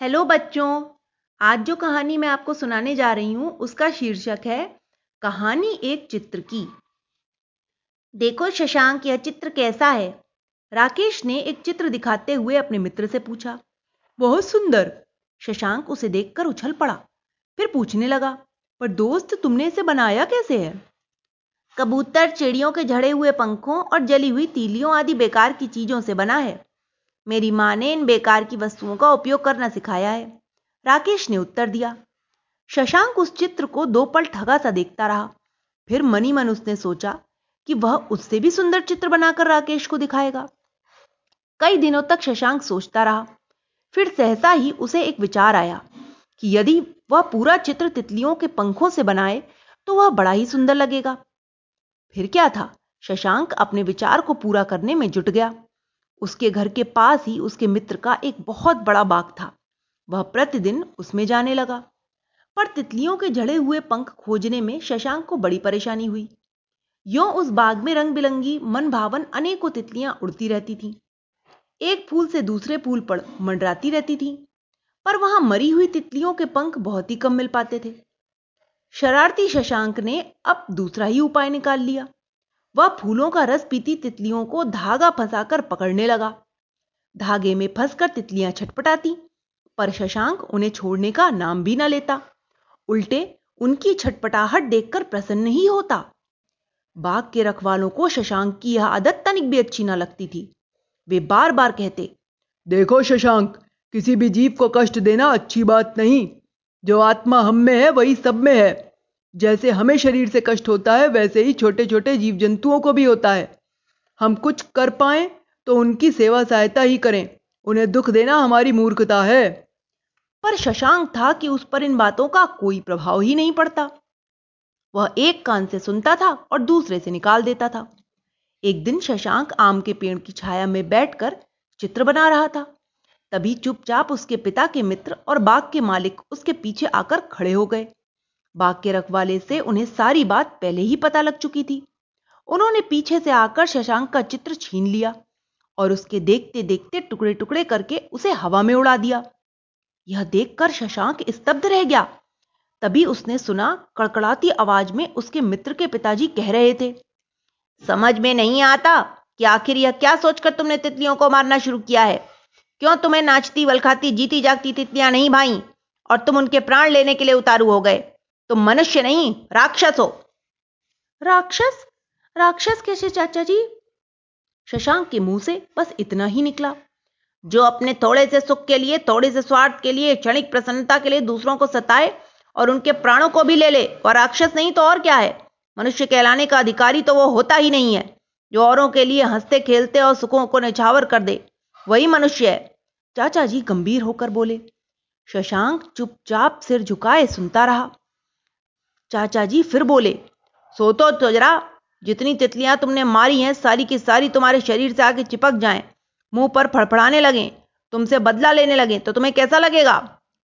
Hello बच्चों, आज जो कहानी मैं आपको सुनाने जा रही हूँ, उसका शीर्षक है, कहानी एक चित्र की। देखो शशांक, यह चित्र कैसा है? राकेश ने एक चित्र दिखाते हुए अपने मित्र से पूछा। बहुत सुंदर। शशांक उसे देखकर उछल पड़ा, फिर पूछने लगा, पर दोस्त, तुमने इसे बनाया कैसे है? कबूतर, चिड़ियों के झड़े हुए पंखों और जली हुई तीलियों आदि बेकार की चीज़ों से बना है। मेरी माँ ने इन बेकार की वस्तुओं का उपयोग करना सिखाया है। राकेश ने उत्तर दिया। शशांक उस चित्र को दो पल ठगा सा देखता रहा। फिर मनी मन उसने सोचा कि वह उससे भी सुंदर चित्र बनाकर राकेश को दिखाएगा। कई दिनों तक शशांक सोचता रहा। फिर सहसा ही उसे एक विचार आया कि यदि वह पूरा चित्र तितलियों के पंखों से बनाए तो वह बड़ा ही सुंदर लगेगा। फिर क्या था? शशांक अपने विचार को पूरा करने में जुट गया। उसके घर के पास ही उसके मित्र का एक बहुत बड़ा बाग था। वह प्रतिदिन उसमें जाने लगा। पर तितलियों के जड़े हुए पंख खोजने में शशांक को बड़ी परेशानी हुई। यो उस बाग में रंग बिरंगी मन भावन अनेकों तितलियाँ उड़ती रहती थीं। एक फूल से दूसरे फूल पर मंडराती रहती थीं। पर वहाँ मरी हुई तितलियों के पंख बहुत ही कम मिल पाते थे। शरारती शशांक ने अब दूसरा ही उपाय निकाल लिया। वह फूलों का रस पीती तितलियों को धागा फंसाकर पकड़ने लगा। धागे में फंसकर तितलियाँ छटपटाती, पर शशांक उन्हें छोड़ने का नाम भी न लेता। उल्टे, उनकी छटपटाहट देखकर प्रसन्न ही होता। बाग के रखवालों को शशांक की यह आदत तनिक भी अच्छी ना लगती थी। वे बार बार कहते, देखो शशांक, किसी भी जीव को कष्ट देना अच्छी बात नहीं। जो आत्मा हम में है, वही सब में है। जैसे हमें शरीर से कष्ट होता है, वैसे ही छोटे छोटे जीव जंतुओं को भी होता है। हम कुछ कर पाए तो उनकी सेवा सहायता ही करें। उन्हें दुख देना हमारी मूर्खता है। पर शशांक था कि उस पर इन बातों का कोई प्रभाव ही नहीं पड़ता। वह एक कान से सुनता था और दूसरे से निकाल देता था। एक दिन शशांक आम के पेड़ की छाया में बैठकर चित्र बना रहा था। तभी चुपचाप उसके पिता के मित्र और बाग के मालिक उसके पीछे आकर खड़े हो गए। बाग के रखवाले से उन्हें सारी बात पहले ही पता लग चुकी थी। उन्होंने पीछे से आकर शशांक का चित्र छीन लिया और उसके देखते देखते टुकड़े टुकड़े करके उसे हवा में उड़ा दिया। यह देखकर शशांक स्तब्ध रह गया। तभी उसने सुना कड़कड़ाती आवाज़ में उसके मित्र के पिताजी कह रहे थे, समझ में नहीं आता कि आखिर यह क्या सोचकर तुमने तितलियों को मारना शुरू किया है? क्यों तुम्हें नाचती, वलखाती जीती जागती तितलियाँ नहीं भाई और तुम उनके प्राण लेने के लिए उतारू हो गए? तुम मनुष्य नहीं, राक्षस हो। राक्षस? राक्षस कैसे, चाचा जी? शशांक के मुँह से बस इतना ही निकला। जो अपने थोड़े से सुख के लिए, थोड़े से स्वार्थ के लिए, क्षणिक प्रसन्नता के लिए दूसरों को सताए और उनके प्राणों को भी ले ले और राक्षस नहीं तो और क्या है? मनुष्य कहलाने का अधिकारी तो वो होता ही नहीं है, जो औरों के लिए हँसते, खेलते और सुखों को निछावर कर दे। वही मनुष्य है। चाचा जी गंभीर होकर बोले। शशांक चुपचाप सिर झुकाए, सुनता रहा। चाचा जी फिर बोले सो तो, जरा जितनी तितलियाँ तुमने मारी हैं सारी की सारी तुम्हारे शरीर से आके चिपक जाएँ मुँह पर फड़फड़ाने लगे तुमसे बदला लेने लगे तो तुम्हें कैसा लगेगा?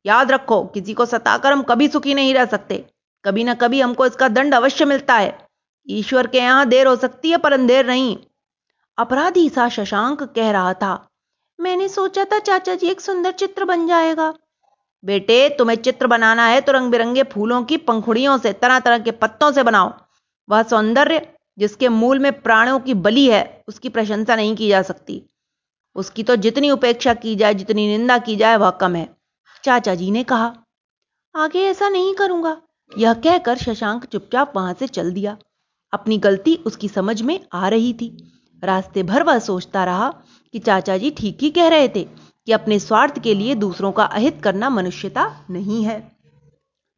याद रखो किसी को सताकर हम कभी सुखी नहीं रह सकते। कभी ना कभी हमको इसका दंड अवश्य मिलता है। ईश्वर के यहाँ देर हो सकती है पर अंधेर नहीं। अपराधी सा शशांक कह रहा था मैंने सोचा था चाचा जी एक सुंदर चित्र बन जाएगा। बेटे, तुम्हें चित्र बनाना है तो रंग बिरंगे फूलों की पंखुड़ियों से तरह तरह के पत्तों से बनाओ। वह सौंदर्य, जिसके मूल में प्राणों की बलि है, उसकी प्रशंसा नहीं की जा सकती। उसकी तो जितनी उपेक्षा की जाए, जितनी निंदा की जाए, वह कम है। चाचा जी ने कहा, आगे ऐसा नहीं करूँगा। यह कहकर शशांक चुपचाप वहाँ से चल दिया। अपनी गलती उसकी समझ में आ रही थी। रास्ते भर वह सोचता रहा कि चाचा जी ठीक ही कह रहे थे। कि अपने स्वार्थ के लिए दूसरों का अहित करना मनुष्यता नहीं है।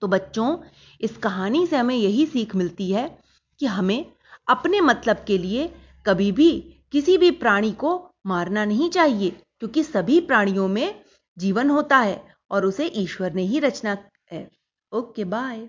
तो बच्चों, इस कहानी से हमें यही सीख मिलती है कि हमें अपने मतलब के लिए कभी भी किसी भी प्राणी को मारना नहीं चाहिए, क्योंकि सभी प्राणियों में जीवन होता है और उसे ईश्वर ने ही रचना है। Okay, bye.